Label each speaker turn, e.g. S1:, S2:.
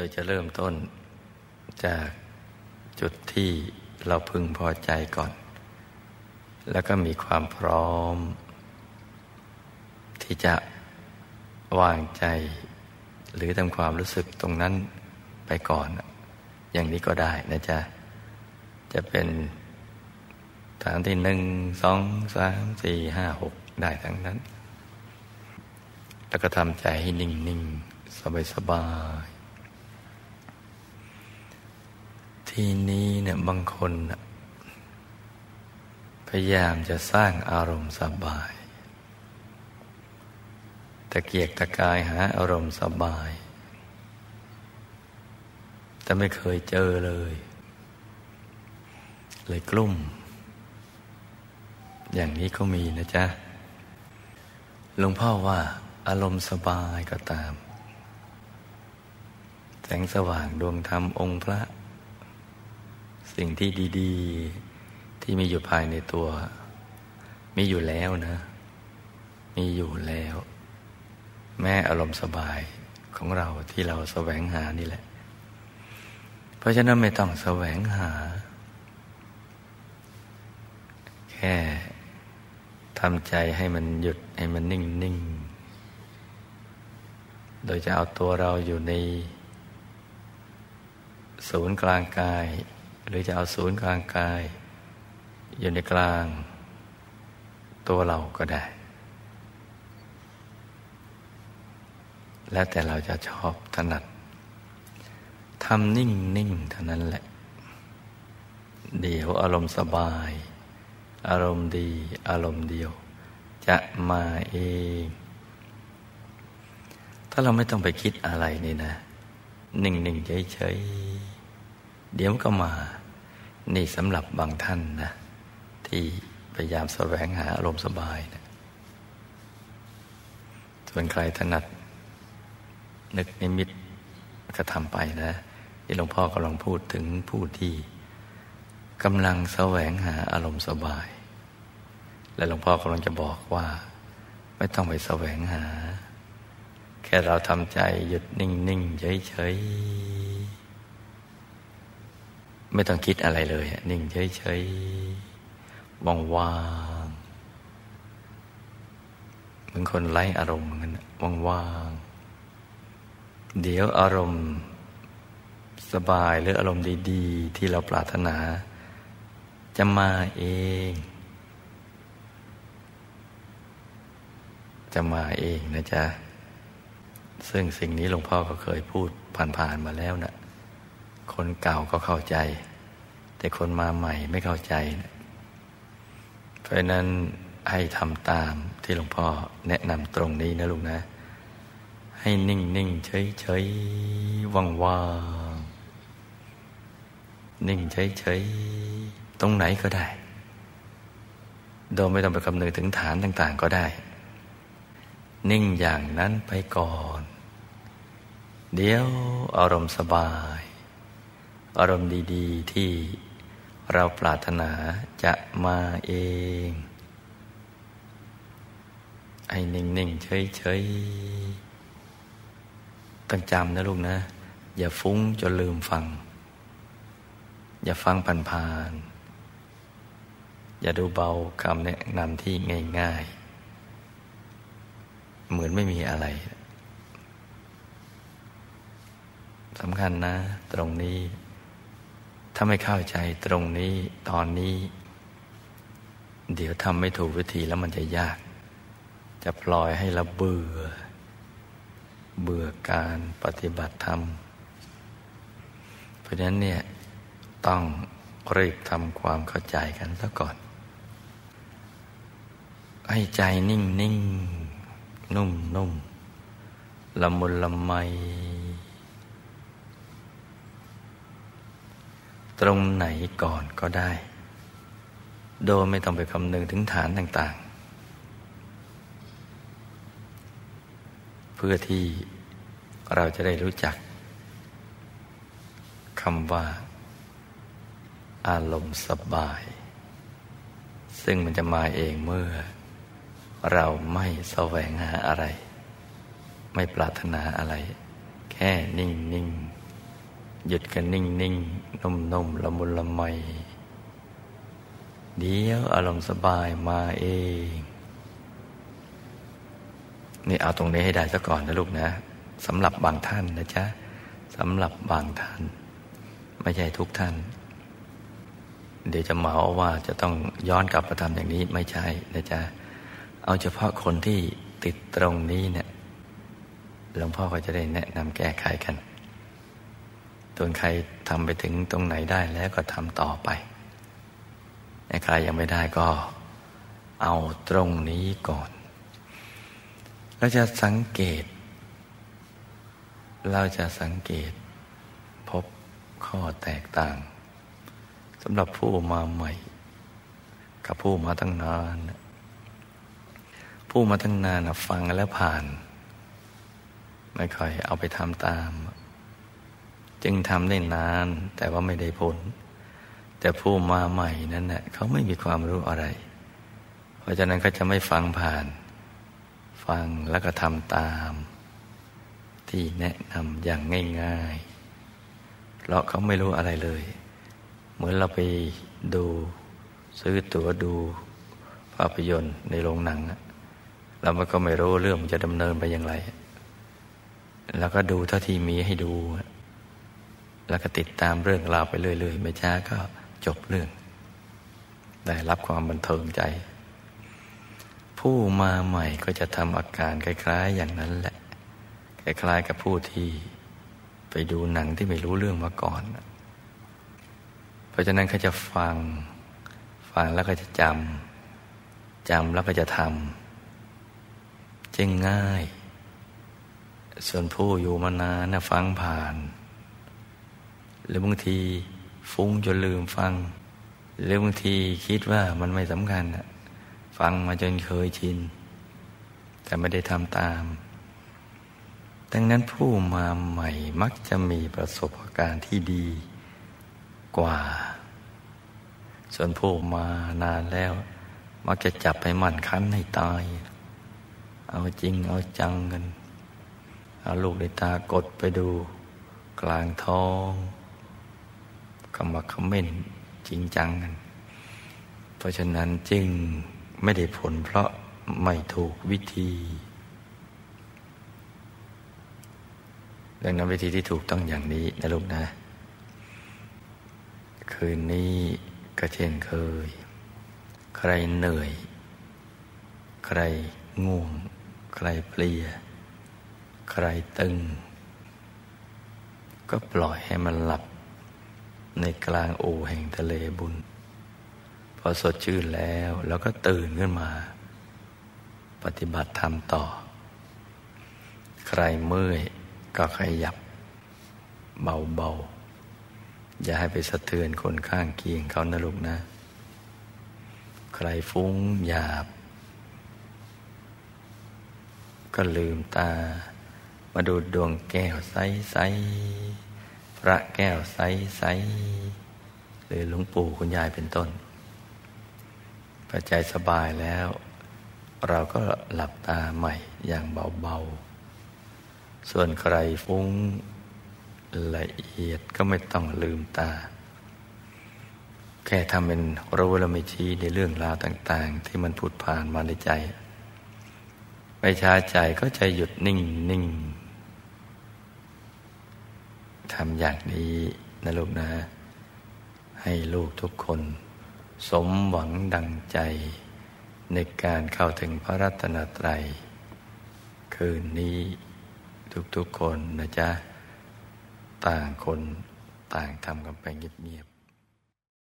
S1: โดยจะเริ่มต้นจากจุดที่เราพึงพอใจก่อน แล้วก็มีความพร้อม ที่จะวางใจ หรือทำความรู้สึกตรงนั้นไปก่อน อย่างนี้ก็ได้นะจ๊ะ จะเป็นฐานที่หนึ่งสองสามสี่ห้าหกได้ทั้งนั้น แล้วก็ทำใจให้นิ่งนิ่งสบายสบาย ทีนี้เนี่ยบางคนพยายามจะสร้างอารมณ์สบาย ตะเกียกตะกายหาอารมณ์สบาย แต่ไม่เคยเจอเลย เลยกลุ่ม อย่างนี้ก็มีนะจ๊ะหลวงพ่อว่าอารมณ์สบายก็ตาม แสงสว่างดวงธรรมองค์พระ สิ่งที่ดีๆ ที่มีอยู่ภายในตัว มีอยู่แล้วนะ มีอยู่แล้ว แม่อารมณ์สบายของเราที่เราแสวงหานี่แหละ เพราะฉะนั้นไม่ต้องแสวงหา แค่ทำใจให้มันหยุดให้มันนิ่งนิ่ง โดยจะเอาตัวเราอยู่ในศูนย์กลางกาย หรือจะเอาศูนย์กลางกาย อยู่ในกลาง ตัวเราก็ได้ แล้วแต่เราจะชอบถนัดทำนิ่งนิ่งเท่านั้นแหละ เดี๋ยวอารมณ์สบาย อารมณ์ดี อารมณ์เดียว จะมาเอง ถ้าเราไม่ต้องไปคิดอะไรนี่นะ นิ่งๆเฉยๆ เดี๋ยวก็มา นี่สำหรับบางท่านนะ ที่พยายามแสวงหาอารมณ์สบายนะส่วนใครถนัด นึกนิมิตก็ทำไปนะที่หลวงพ่อกำลังพูดถึงผู้ที่กำลังแสวงหาอารมณ์สบาย และหลวงพ่อกำลังจะบอกว่า ไม่ต้องไปแสวงหา แค่เราทำใจหยุดนิ่งนิ่งเฉยเฉย ไม่ต้องคิดอะไรเลย นิ่งเฉยเฉยว่างวางเหมือนคนไร้อารมณ์เหมือนกันว่างวางเดี๋ยวอารมณ์สบายหรืออารมณ์ดีๆ ที่เราปรารถนา จะมาเอง จะมาเองนะจ๊ะ ซึ่งสิ่งนี้หลวงพ่อก็เคยพูดผ่านๆมาแล้วนะ คนเก่าก็เข้าใจ แต่คนมาใหม่ไม่เข้าใจ เพราะนั้นให้ทำตามที่หลวงพ่อแนะนำตรงนี้นะลุงนะ ให้นิ่งนิ่งเฉยเฉยว่างว่างนิ่งเฉยเฉยตรงไหนก็ได้ โดยไม่ต้องไปคำนึงถึงฐานต่าง ๆ ก็ได้ นิ่งอย่างนั้นไปก่อน เดี๋ยวอารมณ์สบาย อารมณ์ดี ๆ ที่เราปรารถนาจะมาเอง ไอ้นิ่ง ๆ เฉย ๆ ต้องจำนะลูกนะ อย่าฟุ้งจนลืมฟัง อย่าฟังผ่านๆอย่าดูเบาคำแนะนำที่ง่าย ๆ เหมือนไม่มีอะไรสำคัญนะ ตรงนี้ ถ้าไม่เข้าใจตรงนี้ตอนนี้ เดี๋ยวทำไม่ถูกวิธีแล้วมันจะยาก จะปล่อยให้เราเบื่อ เบื่อการปฏิบัติธรรม เพราะฉะนั้นเนี่ยต้องรีบทำความเข้าใจกันซะก่อน ให้ใจนิ่งนิ่งนุ่มนุ่มละมุนละไม ตรงไหนก่อนก็ได้ โดยไม่ต้องไปคำนึงถึงฐานต่าง ๆ เพื่อที่เราจะได้รู้จักคำว่า อารมณ์สบาย ซึ่งมันจะมาเองเมื่อ เราไม่แสวงหาอะไร ไม่ปรารถนาอะไร แค่นิ่งนิ่ง หยุดกันนิ่งนิ่งนุ่มนุ่มละมุนละไมเดี๋ยวอารมณ์สบายมาเอง นี่เอาตรงนี้ให้ได้ซะก่อนนะลูกนะสำหรับบางท่านนะจ๊ะสำหรับบางท่าน ไม่ใช่ทุกท่าน เดี๋ยวจะเหมาว่าจะต้องย้อนกลับมาทำอย่างนี้ไม่ใช่นะจ๊ะเอาเฉพาะคนที่ติดตรงนี้เนี่ยหลวงพ่อก็จะได้แนะนำแก้ไขกัน ส่วนใครทำไปถึงตรงไหนได้แล้วก็ทำต่อไปใครยังไม่ได้ก็เอาตรงนี้ก่อน เราจะสังเกต เราจะสังเกต พบข้อแตกต่างสำหรับผู้มาใหม่ กับผู้มาตั้งนาน ผู้มาตั้งนานฟังแล้วผ่าน ไม่ค่อยเอาไปทำตาม จึงทำได้นาน แต่ว่าไม่ได้ผล แต่ผู้มาใหม่นั้นเนะ่ยเขาไม่มีความรู้อะไร เพราะฉะนั้นเขาจะไม่ฟังผ่าน ฟังแล้วก็ทำตาม ที่แนะนำอย่างง่ายๆ เพราะเขาไม่รู้อะไรเลย เหมือนเราไปดูซื้อตั๋วดูภาพยนตร์ในโรงหนังเราก็ไม่รู้เรื่องมันจะดำเนินไปอย่างไร แล้วก็ดูเท่าที่มีให้ดู แล้วก็ติดตามเรื่องราวไปเรื่อยๆ ไม่ช้าก็จบเรื่อง ได้รับความบันเทิงใจ ผู้มาใหม่ก็จะทำอาการคล้าย ๆ อย่างนั้นแหละ คล้ายๆกับผู้ที่ไปดูหนังที่ไม่รู้เรื่องมาก่อน เพราะฉะนั้นเขาจะฟัง ฟังแล้วก็จะจำ จำแล้วก็จะทำจึงง่าย ส่วนผู้อยู่มานานนะฟังผ่าน หรือบางทีฟุ้งจนลืมฟัง หรือบางทีคิดว่ามันไม่สำคัญฟังมาจนเคยชิน แต่ไม่ได้ทำตาม ดังนั้นผู้มาใหม่มักจะมีประสบการณ์ที่ดีกว่า ส่วนผู้มานานแล้ว มักจะจับไปหมั่นคั้นให้ตาย เอาจริงเอาจังกัน เอาลูกในตากดไปดูกลางท้อง คำว่าคอมเมนต์จริงจังกัน เพราะฉะนั้นจึงไม่ได้ผลเพราะไม่ถูกวิธี ดังนั้นวิธีที่ถูกต้องอย่างนี้นะลูกนะ คืนนี้ก็เช่นเคย ใครเหนื่อย ใครง่วง ใครเพลีย ใครตึง ก็ปล่อยให้มันหลับ ในกลางโอแห่งทะเลบุญ พอสดชื่นแล้วแล้วก็ตื่นขึ้นมา ปฏิบัติธรรมต่อ ใครเมื่อยก็ขยับ เบาๆ อย่าให้ไปสะเทือนคนข้างเคียงเขานะลูกนะ ใครฟุ้งหยาบ ก็ลืมตา มาดูดวงแก้วใสๆ พระแก้วใสๆหรือหลวงปู่คุณยายเป็นต้นพอใจสบายแล้ว เราก็หลับตาใหม่อย่างเบาๆ ส่วนใครฟุ้งละเอียดก็ไม่ต้องลืมตา แค่ทำเป็นรู้และไม่ชี้ในเรื่องราวต่าง ๆ ที่มันผุดผ่านมาในใจ ไม่ช้าใจก็ใจหยุดนิ่งนิ่ง ทำอย่างนี้นะลูกนะ ให้ลูกทุกคน สมหวังดังใจ ในการเข้าถึงพระรัตนตรัย คืนนี้ทุกๆคนนะจ๊ะ ต่างคนต่างทำกันไปเงียบ